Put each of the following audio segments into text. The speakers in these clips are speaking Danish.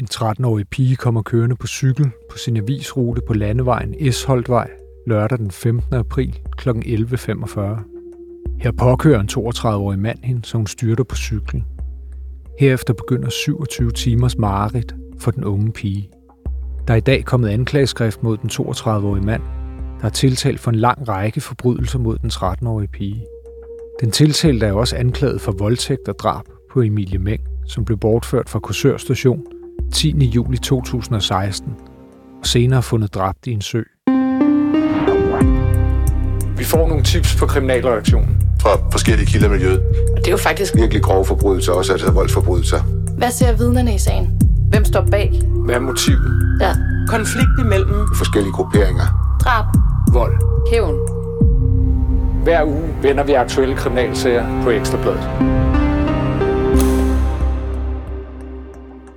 En 13-årig pige kommer kørende på cykel på sin avisrute på landevejen Esholtvej lørdag den 15. april kl. 11.45. Her påkører en 32-årig mand hende, så hun styrter på cyklen. Herefter begynder 27 timers mareridt for den unge pige. Der er i dag kommet anklageskrift mod den 32-årige mand, der er tiltalt for en lang række forbrydelser mod den 13-årige pige. Den tiltalte er også anklaget for voldtægt og drab på Emilie Meng, som blev bortført fra Korsør station 10. juli 2016 og senere fundet dræbt i en sø. Vi får nogle tips på kriminalreaktionen. Fra forskellige kilder i miljøet. Det er jo faktisk Virkelig grove forbrydelser, også altså voldsforbrydelser. Hvad ser vidnerne i sagen? Hvem står bag? Hvad er motivet? Ja. Konflikt imellem Forskellige grupperinger. Drab. Vold. Hævn. Hver uge vender vi aktuelle kriminalsager på Ekstrabladet.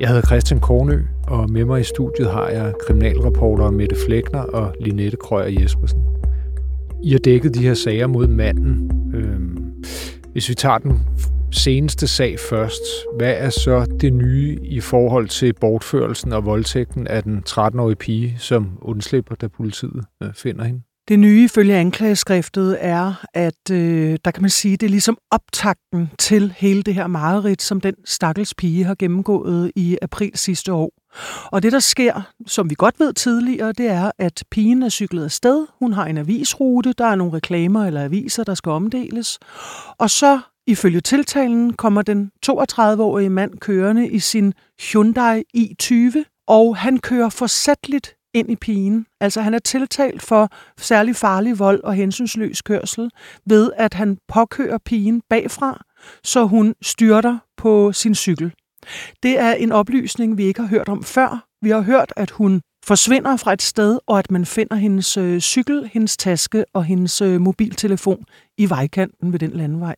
Jeg hedder Christian Kornø, og med mig i studiet har jeg kriminalreporter Mette Flækner og Linette Krøyer Jespersen. I har dækket de her sager mod manden. Øhm, hvis vi tager den seneste sag først, hvad er så det nye i forhold til bortførelsen og voldtægten af den 13-årige pige, som undslipper, da politiet øh, finder hende? Det nye ifølge anklageskriftet er, at øh, der kan man sige, det er ligesom optakten til hele det her mareridt, som den stakkels pige har gennemgået i april sidste år. Og det, der sker, som vi godt ved tidligere, det er, at pigen er cyklet afsted. Hun har en avisrute, der er nogle reklamer eller aviser, der skal omdeles. Og så, ifølge tiltalen, kommer den 32-årige mand kørende i sin Hyundai i20, og han kører forsætligt ind i pigen. Altså han er tiltalt for særlig farlig vold og hensynsløs kørsel ved, at han påkører pigen bagfra, så hun styrter på sin cykel. Det er en oplysning, vi ikke har hørt om før. Vi har hørt, at hun forsvinder fra et sted, og at man finder hendes øh, cykel, hendes taske og hendes øh, mobiltelefon i vejkanten ved den landevej.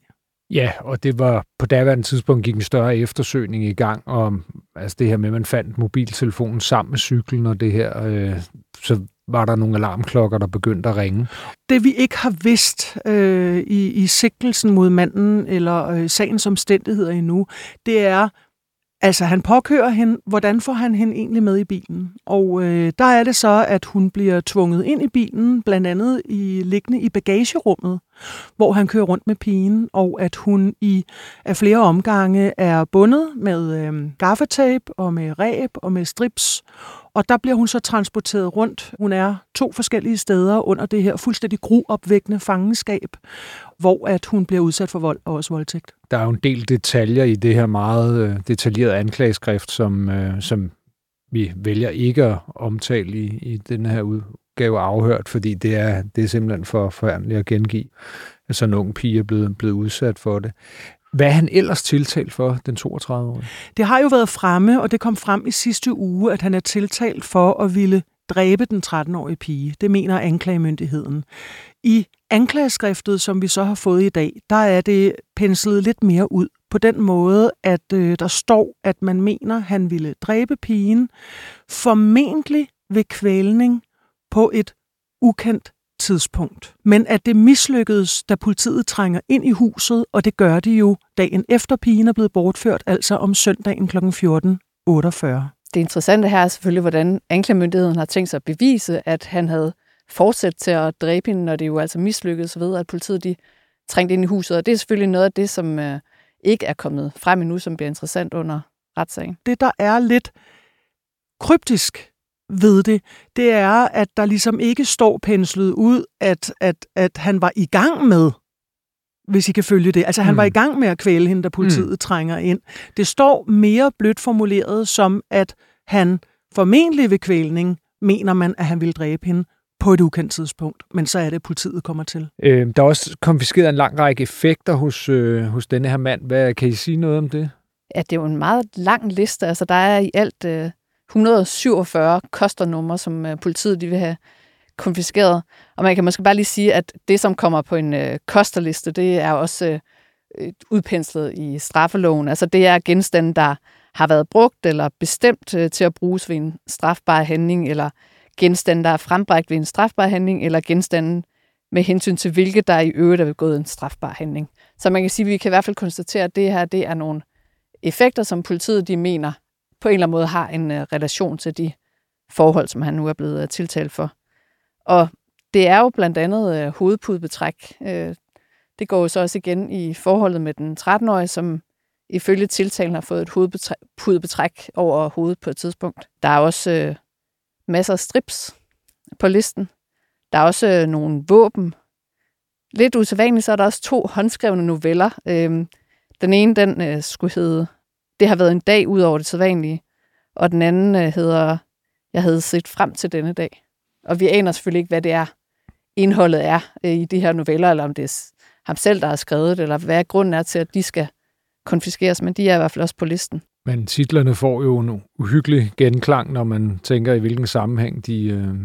Ja, og det var på daværende tidspunkt gik en større eftersøgning i gang om altså det her med, at man fandt mobiltelefonen sammen med cyklen og det her, øh, så var der nogle alarmklokker, der begyndte at ringe. Det vi ikke har vidst øh, i, i sigtelsen mod manden eller øh, sagens omstændigheder endnu, det er, altså han påkører hende, hvordan får han hende egentlig med i bilen? Og øh, der er det så, at hun bliver tvunget ind i bilen, blandt andet i liggende i bagagerummet, hvor han kører rundt med pigen, og at hun i af flere omgange er bundet med øh, gaffetape og med ræb og med strips, og der bliver hun så transporteret rundt. Hun er to forskellige steder under det her fuldstændig gruopvækkende fangenskab, hvor at hun bliver udsat for vold og også voldtægt. Der er jo en del detaljer i det her meget øh, detaljerede anklageskrift, som, øh, som vi vælger ikke at omtale i, i den her udgave afhørt, fordi det er, det er simpelthen for forfærdeligt at gengive, at sådan en ung pige er blevet, blevet udsat for det. Hvad er han ellers tiltalt for, den 32-årige? Det har jo været fremme, og det kom frem i sidste uge, at han er tiltalt for at ville dræbe den 13-årige pige. Det mener anklagemyndigheden. I anklageskriftet, som vi så har fået i dag, der er det penslet lidt mere ud på den måde, at øh, der står, at man mener, han ville dræbe pigen, formentlig ved kvælning på et ukendt tidspunkt. Men at det mislykkedes, da politiet trænger ind i huset, og det gør de jo dagen efter pigen er blevet bortført, altså om søndagen kl. 14.48. Det interessante her er selvfølgelig, hvordan anklagemyndigheden har tænkt sig at bevise, at han havde fortsat til at dræbe hende, når det jo altså mislykkedes ved, at politiet de trængte ind i huset. Og det er selvfølgelig noget af det, som øh, ikke er kommet frem endnu, som bliver interessant under retssagen. Det, der er lidt kryptisk ved det, det er, at der ligesom ikke står penslet ud, at, at, at han var i gang med, hvis I kan følge det. Altså, han Mm. var i gang med at kvæle hende, da politiet mm. trænger ind. Det står mere blødt formuleret som, at han formentlig ved kvælning mener man, at han vil dræbe hende på et ukendt tidspunkt. Men så er det, at politiet kommer til. Øh, der er også konfiskeret en lang række effekter hos, øh, hos denne her mand. Hvad, kan I sige noget om det? Ja, det er jo en meget lang liste. Altså, der er i alt øh, 147 kosternumre, som øh, politiet de vil have konfiskeret. Og man kan måske bare lige sige, at det, som kommer på en øh, kosterliste, det er også øh, øh, udpenslet i straffeloven. Altså, det er genstande, der har været brugt eller bestemt øh, til at bruges ved en strafbar handling, eller genstande, der er frembragt ved en strafbar handling, eller genstande med hensyn til, hvilke der i øvrigt er begået en strafbar handling. Så man kan sige, at vi kan i hvert fald konstatere, at det her det er nogle effekter, som politiet de mener på en eller anden måde har en øh, relation til de forhold, som han nu er blevet øh, tiltalt for. Og det er jo blandt andet øh, hovedpudebetræk. Øh, det går jo så også igen i forholdet med den 13-årige, som ifølge tiltalen har fået et hovedpudebetræk over hovedet på et tidspunkt. Der er også øh, masser af strips på listen. Der er også øh, nogle våben. Lidt usædvanligt, så er der også to håndskrevne noveller. Øh, den ene, den øh, skulle hedde det har været en dag ud over det sædvanlige, og den anden øh, hedder Jeg havde set frem til denne dag. Og vi aner selvfølgelig ikke, hvad det er, indholdet er øh, i de her noveller, eller om det er ham selv, der har skrevet det, eller hvad grunden er til, at de skal konfiskeres, men de er i hvert fald også på listen. Men titlerne får jo en uhyggelig genklang, når man tænker, i hvilken sammenhæng de øh,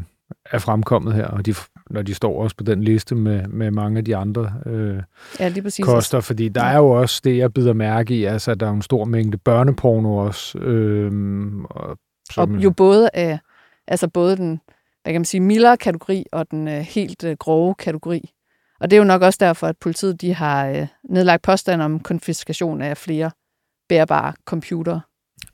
er fremkommet her, og de, når de står også på den liste med, med mange af de andre øh, ja, lige præcis. koster, fordi der er jo også det, jeg bider mærke i, altså at der er en stor mængde børneporno også. Øh, og, som, og jo både af, altså både den, hvad kan man sige, mildere kategori og den øh, helt øh, grove kategori. Og det er jo nok også derfor, at politiet de har øh, nedlagt påstand om konfiskation af flere bærbare computer.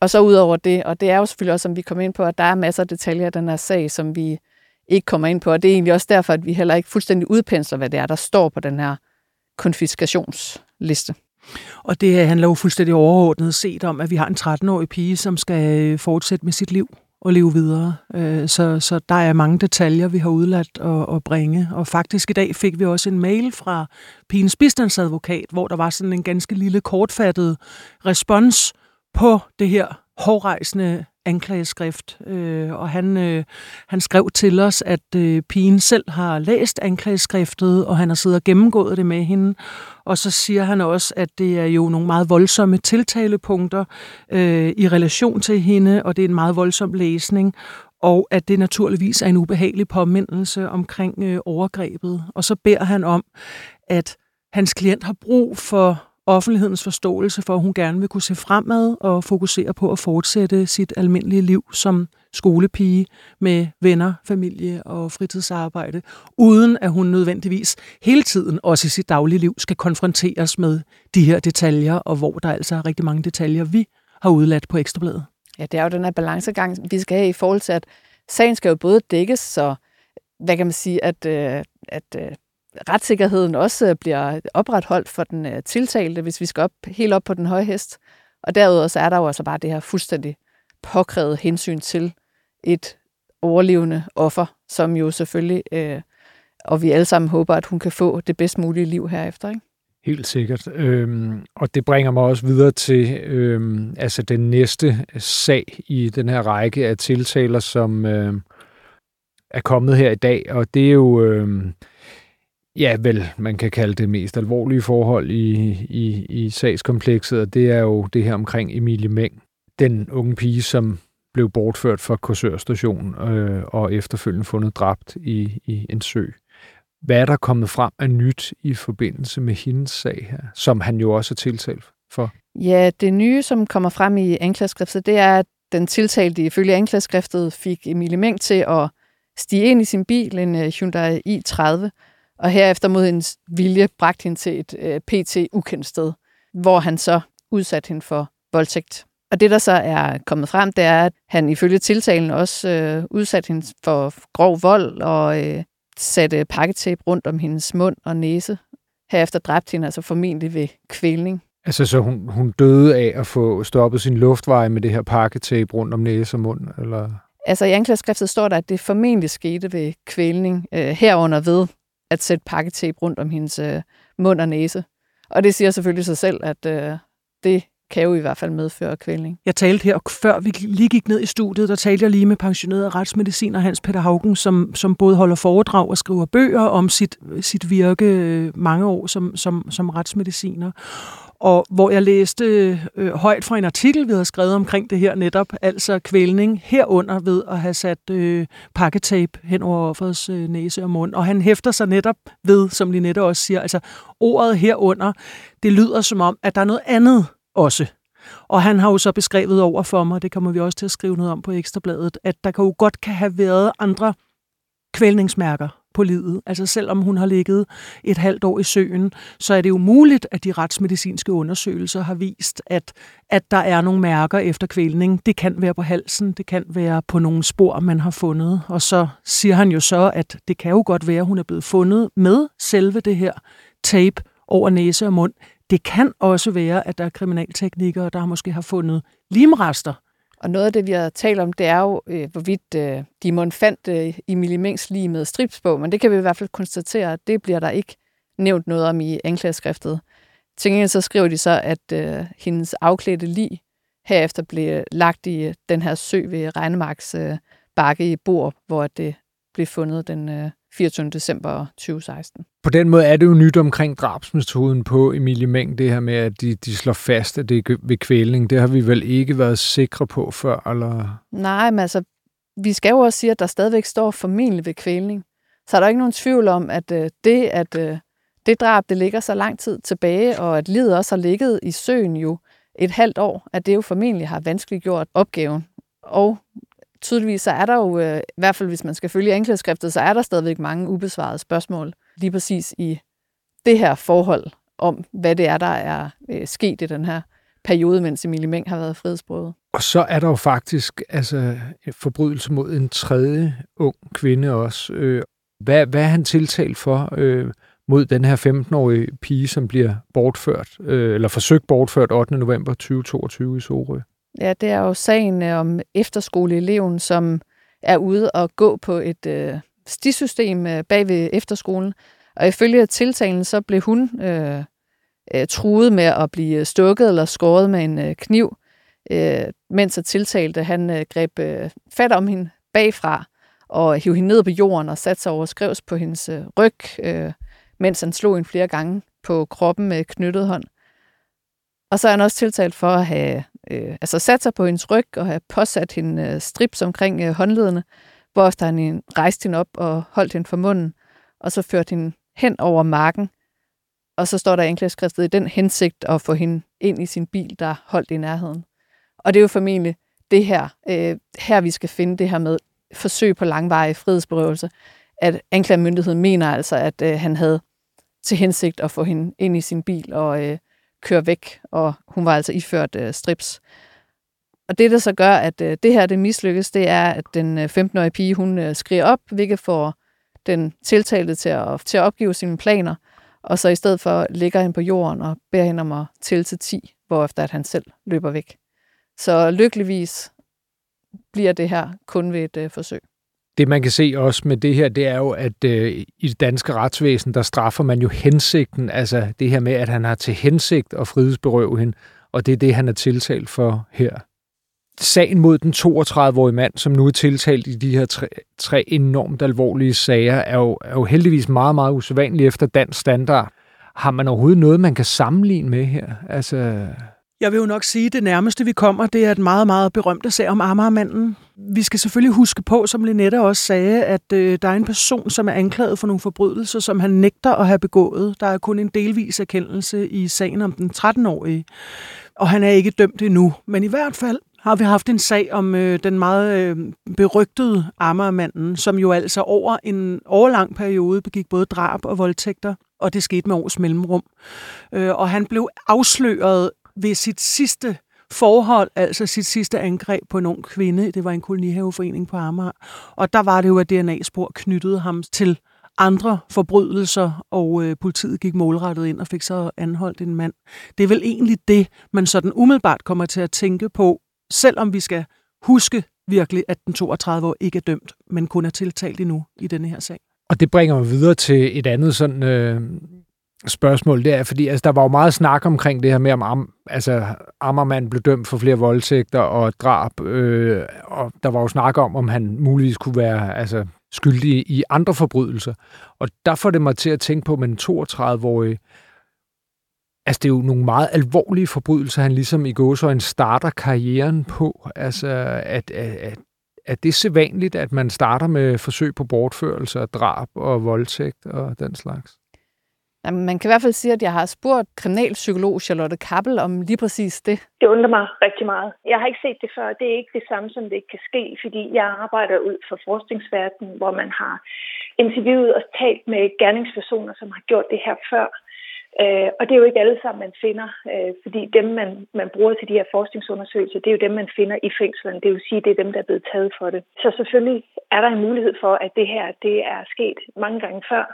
Og så udover det, og det er jo selvfølgelig også, som vi kommer ind på, at der er masser af detaljer i den her sag, som vi ikke kommer ind på. Og det er egentlig også derfor, at vi heller ikke fuldstændig udpensler, hvad det er, der står på den her konfiskationsliste. Og det handler jo fuldstændig overordnet set om, at vi har en 13-årig pige, som skal øh, fortsætte med sit liv og leve videre. Øh, så, så der er mange detaljer, vi har udladt at, at bringe. Og faktisk i dag fik vi også en mail fra pigens bistandsadvokat, hvor der var sådan en ganske lille kortfattet respons på det her hårdrejsende anklageskrift, øh, og han, øh, han skrev til os, at øh, pigen selv har læst anklageskriftet, og han har siddet og gennemgået det med hende. Og så siger han også, at det er jo nogle meget voldsomme tiltalepunkter øh, i relation til hende, og det er en meget voldsom læsning, og at det naturligvis er en ubehagelig påmindelse omkring øh, overgrebet. Og så beder han om, at hans klient har brug for offentlighedens forståelse for, at hun gerne vil kunne se fremad og fokusere på at fortsætte sit almindelige liv som skolepige med venner, familie og fritidsarbejde, uden at hun nødvendigvis hele tiden, også i sit daglige liv, skal konfronteres med de her detaljer, og hvor der altså er rigtig mange detaljer, vi har udladt på Ekstrabladet. Ja, det er jo den her balancegang, vi skal have i forhold til, at sagen skal jo både dækkes, så hvad kan man sige, at, øh, at øh, retssikkerheden også øh, bliver opretholdt for den øh, tiltalte, hvis vi skal op, helt op på den høje hest. Og derudover så er der jo altså bare det her fuldstændig påkrævet hensyn til et overlevende offer, som jo selvfølgelig, øh, og vi alle sammen håber, at hun kan få det bedst mulige liv herefter. Ikke? Helt sikkert. Øhm, og det bringer mig også videre til øhm, altså den næste sag i den her række af tiltaler, som øhm, er kommet her i dag, og det er jo øhm, ja, vel, man kan kalde det mest alvorlige forhold i, i, i sagskomplekset, og det er jo det her omkring Emilie Meng, den unge pige, som blev bortført fra Korsør station øh, og efterfølgende fundet dræbt i, i en sø. Hvad er der kommet frem af nyt i forbindelse med hendes sag her, som han jo også er tiltalt for? Ja, det nye, som kommer frem i anklageskriftet, det er, at den tiltalte ifølge anklageskriftet fik Emilie Meng til at stige ind i sin bil, en øh, Hyundai i30, og herefter mod hendes vilje bragte hende til et øh, pt. ukendt sted, hvor han så udsatte hende for voldtægt. Og det, der så er kommet frem, det er, at han ifølge tiltalen også øh, udsatte hende for grov vold og øh, satte pakketape rundt om hendes mund og næse. Herefter dræbte hende altså formentlig ved kvælning. Altså, så hun, hun døde af at få stoppet sin luftveje med det her pakketape rundt om næse og mund? Eller? Altså, i anklageskriftet står der, at det formentlig skete ved kvælning, øh, herunder ved at sætte pakketape rundt om hendes øh, mund og næse. Og det siger selvfølgelig sig selv, at øh, det kan jo i hvert fald medføre kvælning. Jeg talte her, før vi lige gik ned i studiet, der talte jeg lige med pensioneret retsmediciner Hans Peter Haugen, som, som både holder foredrag og skriver bøger om sit, sit virke øh, mange år som, som, som retsmediciner og hvor jeg læste øh, højt fra en artikel, vi havde skrevet omkring det her netop, altså kvælning herunder ved at have sat øh, pakketape hen over offerets øh, næse og mund. Og han hæfter sig netop ved, som Linette også siger, altså ordet herunder, det lyder som om, at der er noget andet også. Og han har jo så beskrevet over for mig, det kommer vi også til at skrive noget om på Ekstrabladet, at der kan jo godt kan have været andre kvælningsmærker på livet. Altså selvom hun har ligget et halvt år i søen, så er det jo muligt, at de retsmedicinske undersøgelser har vist, at, at der er nogle mærker efter kvælning. Det kan være på halsen, det kan være på nogle spor, man har fundet. Og så siger han jo så, at det kan jo godt være, at hun er blevet fundet med selve det her tape over næse og mund. Det kan også være, at der er kriminalteknikere, der måske har fundet limrester. Og noget af det, vi har talt om, det er jo, øh, hvorvidt øh, de må fandt øh, Emilie Mengs lige med stripsbog, men det kan vi i hvert fald konstatere, at det bliver der ikke nævnt noget om i anklageskriftet. Til gengæld så skriver de så, at øh, hendes afklædte lig herefter blev lagt i øh, den her sø ved Regnemarks øh, bakke i Bor, hvor det blev fundet den øh, 24. december 2016. På den måde er det jo nyt omkring drabsmetoden på Emilie Meng, det her med, at de, de slår fast, at det er ved kvælning. Det har vi vel ikke været sikre på før, eller? Nej, men altså, vi skal jo også sige, at der stadigvæk står formentlig ved kvælning. Så er der ikke nogen tvivl om, at øh, det, at øh, det drab, det ligger så lang tid tilbage, og at livet også har ligget i søen jo et halvt år, at det jo formentlig har vanskeligt gjort opgaven. Og tydeligvis så er der jo, øh, i hvert fald hvis man skal følge anklageskriftet, så er der stadigvæk mange ubesvarede spørgsmål lige præcis i det her forhold om, hvad det er, der er øh, sket i den her periode, mens Emilie Meng har været frihedsbrødet. Og så er der jo faktisk altså, forbrydelse mod en tredje ung kvinde også. Øh, hvad, hvad er han tiltalt for øh, mod den her 15-årige pige, som bliver bortført, øh, eller forsøgt bortført 8. november 2022 i Sorø? Ja, det er jo sagen øh, om efterskoleeleven, som er ude og gå på et øh, stisystem øh, bag ved efterskolen. Og ifølge tiltalen, så blev hun øh, øh, truet med at blive stukket eller skåret med en øh, kniv, øh, mens at tiltalte han øh, greb øh, fat om hende bagfra og hiv hende ned på jorden og satte sig over skrevs på hendes øh, ryg, øh, mens han slog hende flere gange på kroppen med knyttet hånd. Og så er han også tiltalt for at have øh, altså sat sig på hendes ryg og have påsat hende øh, strips omkring øh, håndledene, hvorefter han rejste hende op og holdt hende for munden, og så førte hende hen over marken. Og så står der anklageskriftet i den hensigt at få hende ind i sin bil, der holdt i nærheden. Og det er jo formentlig det her, øh, her vi skal finde det her med forsøg på langvarig frihedsberøvelse, at anklagemyndigheden mener altså, at øh, han havde til hensigt at få hende ind i sin bil og øh, køre væk, og hun var altså iført øh, strips. Og det, der så gør, at øh, det her det mislykkes, det er, at den øh, 15-årige pige, hun øh, skriger op, hvilket får den tiltalte til at, til at opgive sine planer, og så i stedet for ligger hende på jorden og beder hende om at tælle til 10, hvorefter at han selv løber væk. Så lykkeligvis bliver det her kun ved et øh, forsøg. Det man kan se også med det her, det er jo, at øh, i det danske retsvæsen, der straffer man jo hensigten, altså det her med, at han har til hensigt at frihedsberøve hende, og det er det, han er tiltalt for her. Sagen mod den 32-årige mand, som nu er tiltalt i de her tre, tre enormt alvorlige sager, er jo, er jo heldigvis meget, meget usædvanlig efter dansk standard. Har man overhovedet noget, man kan sammenligne med her? Altså, jeg vil jo nok sige, at det nærmeste, vi kommer, det er et meget, meget berømte sag om Amagermanden. Vi skal selvfølgelig huske på, som Linette også sagde, at øh, der er en person, som er anklaget for nogle forbrydelser, som han nægter at have begået. Der er kun en delvis erkendelse i sagen om den 13-årige, og han er ikke dømt endnu. Men i hvert fald har vi haft en sag om øh, den meget øh, berygtede Amagermanden, som jo altså over en overlang periode begik både drab og voldtægter, og det skete med års mellemrum. Øh, og han blev afsløret ved sit sidste forhold, altså sit sidste angreb på en ung kvinde. Det var en kolonihaveforening på Amager. Og der var det jo, at DNA-spor knyttede ham til andre forbrydelser, og øh, politiet gik målrettet ind og fik så anholdt en mand. Det er vel egentlig det, man sådan umiddelbart kommer til at tænke på, selvom vi skal huske virkelig, at den 32 år ikke er dømt, men kun er tiltalt endnu i denne her sag. Og det bringer mig videre til et andet sådan øh, spørgsmål, det er, fordi altså, der var jo meget snak omkring det her med, om altså, Ammermann blev dømt for flere voldtægter og drab, øh, og der var jo snak om, om han muligvis kunne være altså, skyldig i andre forbrydelser. Og der får det mig til at tænke på, men 32-årig, altså det er jo nogle meget alvorlige forbrydelser, han ligesom i gåsøjne starter karrieren på. Altså, at, at, at er det sædvanligt, at man starter med forsøg på bortførelse, drab og voldtægt og den slags? Jamen, man kan i hvert fald sige, at jeg har spurgt kriminalpsykolog Charlotte Kappel om lige præcis det. Det undrer mig rigtig meget. Jeg har ikke set det før. Det er ikke det samme, som det ikke kan ske, fordi jeg arbejder ud for forskningsverdenen, hvor man har interviewet og talt med gerningspersoner, som har gjort det her før. Øh, og det er jo ikke alle sammen, man finder, øh, fordi dem, man, man bruger til de her forskningsundersøgelser, det er jo dem, man finder i fængslerne. Det vil sige, det er dem, der er blevet taget for det. Så selvfølgelig er der en mulighed for, at det her det er sket mange gange før,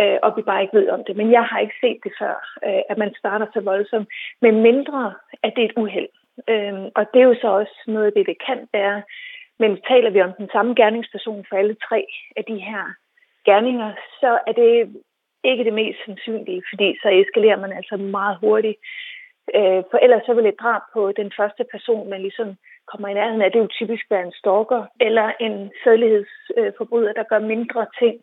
øh, og vi bare ikke ved om det. Men jeg har ikke set det før, øh, at man starter så voldsomt, med mindre, at det er et uheld. Øh, og det er jo så også noget af det, det kan være. Men taler vi om den samme gerningsperson for alle tre af de her gerninger, så er det ikke det mest sandsynlige, fordi så eskalerer man altså meget hurtigt. Øh, for ellers så vil et drab på den første person, man ligesom kommer i nærheden af, det jo typisk være en stalker eller en sædlighedsforbryder, der gør mindre ting,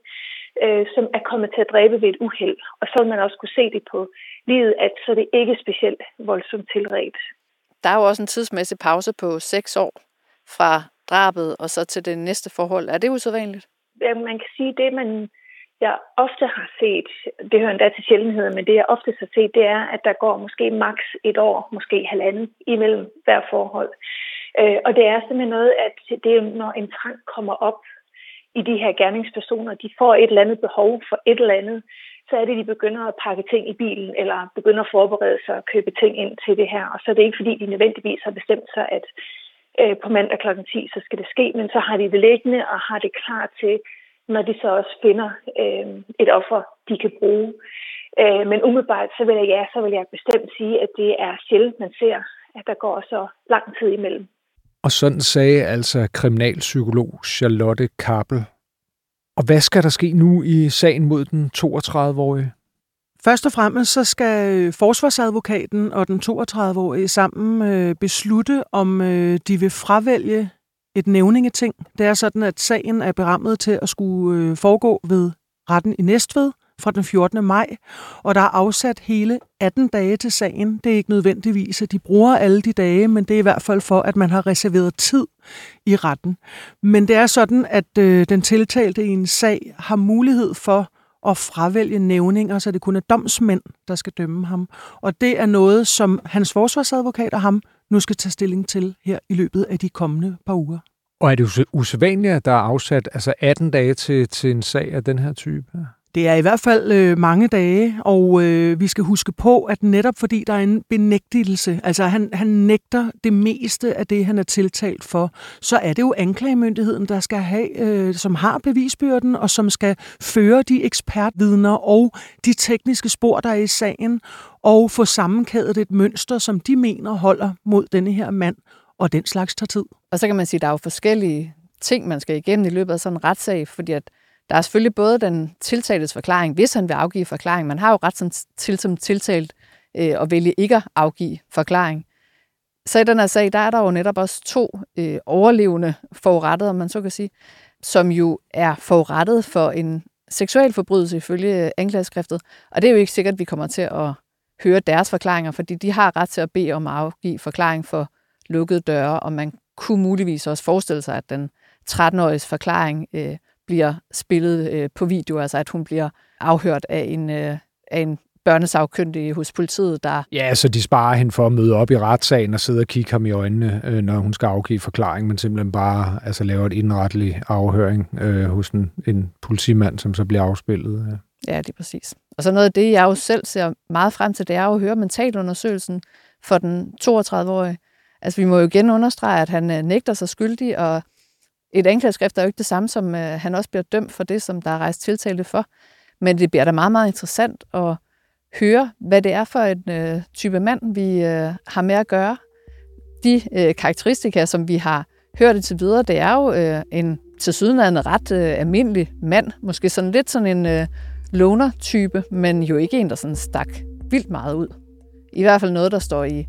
øh, som er kommet til at dræbe ved et uheld. Og så vil man også kunne se det på livet, at så er det ikke specielt voldsomt tilret. Der er jo også en tidsmæssig pause på seks år fra drabet og så til det næste forhold. Er det usædvanligt? Ja, man kan sige, det man jeg ofte har set, det hører endda til sjældenheder, men det jeg ofte har set, det er, at der går måske maks et år, måske halvanden imellem hver forhold. Øh, og det er simpelthen noget, at det er, når en trang kommer op i de her gerningspersoner, de får et eller andet behov for et eller andet, så er det, de begynder at pakke ting i bilen, eller begynder at forberede sig og købe ting ind til det her. Og så er det ikke, fordi de nødvendigvis har bestemt sig, at øh, på mandag kl. 10, så skal det ske, men så har de det liggende og har det klar til, når de så også finder øh, et offer, de kan bruge. Øh, men umiddelbart, så vil jeg, ja, så vil jeg bestemt sige, at det er sjældent, man ser, at der går så lang tid imellem. Og sådan sagde altså kriminalpsykolog Charlotte Kappel. Og hvad skal der ske nu i sagen mod den 32-årige? Først og fremmest så skal øh, forsvarsadvokaten og den 32-årige sammen øh, beslutte, om øh, de vil fravælge et nævningeting. Det er sådan, at sagen er berammet til at skulle øh, foregå ved retten i Næstved fra den 14. maj, og der er afsat hele 18 dage til sagen. Det er ikke nødvendigvis, at de bruger alle de dage, men det er i hvert fald for, at man har reserveret tid i retten. Men det er sådan, at øh, den tiltalte i en sag har mulighed for at fravælge nævninger, så det kun er domsmænd, der skal dømme ham. Og det er noget, som hans forsvarsadvokat og ham nu skal tage stilling til her i løbet af de kommende par uger. Og er det usædvanligt, at der er afsat altså 18 dage til, til en sag af den her type? Det er i hvert fald øh, mange dage, og øh, vi skal huske på, at netop fordi der er en benægtelse, altså han, han nægter det meste af det, han er tiltalt for, så er det jo anklagemyndigheden, der skal have, øh, som har bevisbyrden, og som skal føre de ekspertvidner og de tekniske spor, der er i sagen, og få sammenkædet et mønster, som de mener holder mod denne her mand, og den slags tager tid. Og så kan man sige, at der er jo forskellige ting, man skal igennem i løbet af sådan en retssag, fordi at der er selvfølgelig både den tiltaltes forklaring, hvis han vil afgive forklaring. Man har jo ret som, til som tiltalt øh, at vælge ikke at afgive forklaring. Så i den her sag, der er der jo netop også to øh, overlevende forurettede, om man så kan sige, som jo er forurettet for en seksuel forbrydelse ifølge øh, anklageskriftet. Og det er jo ikke sikkert, at vi kommer til at høre deres forklaringer, fordi de har ret til at bede om at afgive forklaring for lukkede døre, og man kunne muligvis også forestille sig, at den 13-åriges forklaring øh, bliver spillet øh, på video, altså at hun bliver afhørt af en, øh, af en børnesagkyndig hos politiet, der... Ja, så de sparer hende for at møde op i retssagen og sidde og kigge ham i øjnene, øh, når hun skal afgive forklaring, men simpelthen bare altså, laver et indretteligt afhøring øh, hos en, en politimand, som så bliver afspillet. Ja. ja, det er præcis. Og så noget af det, jeg jo selv ser meget frem til, det er jo at høre mentalundersøgelsen for den 32-årige. Altså, vi må jo igen understrege, at han øh, nægter sig skyldig, og et anklageskrift er jo ikke det samme, som øh, han også bliver dømt for det, som der er rejst tiltale for. Men det bliver da meget, meget interessant at høre, hvad det er for en øh, type mand, vi øh, har med at gøre. De øh, karakteristika, som vi har hørt det til videre, det er jo øh, en til sydenladende ret øh, almindelig mand. Måske sådan lidt sådan en øh, loner-type, men jo ikke en, der sådan stak vildt meget ud. I hvert fald noget, der står i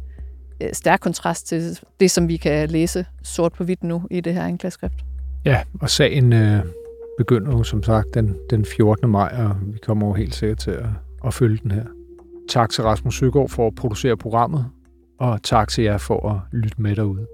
øh, stærk kontrast til det, som vi kan læse sort på hvidt nu i det her anklageskrift. Ja, og sagen øh, begynder jo som sagt den, den 14. maj, og vi kommer jo helt sikkert til at, at følge den her. Tak til Rasmus Søgaard for at producere programmet, og tak til jer for at lytte med derude.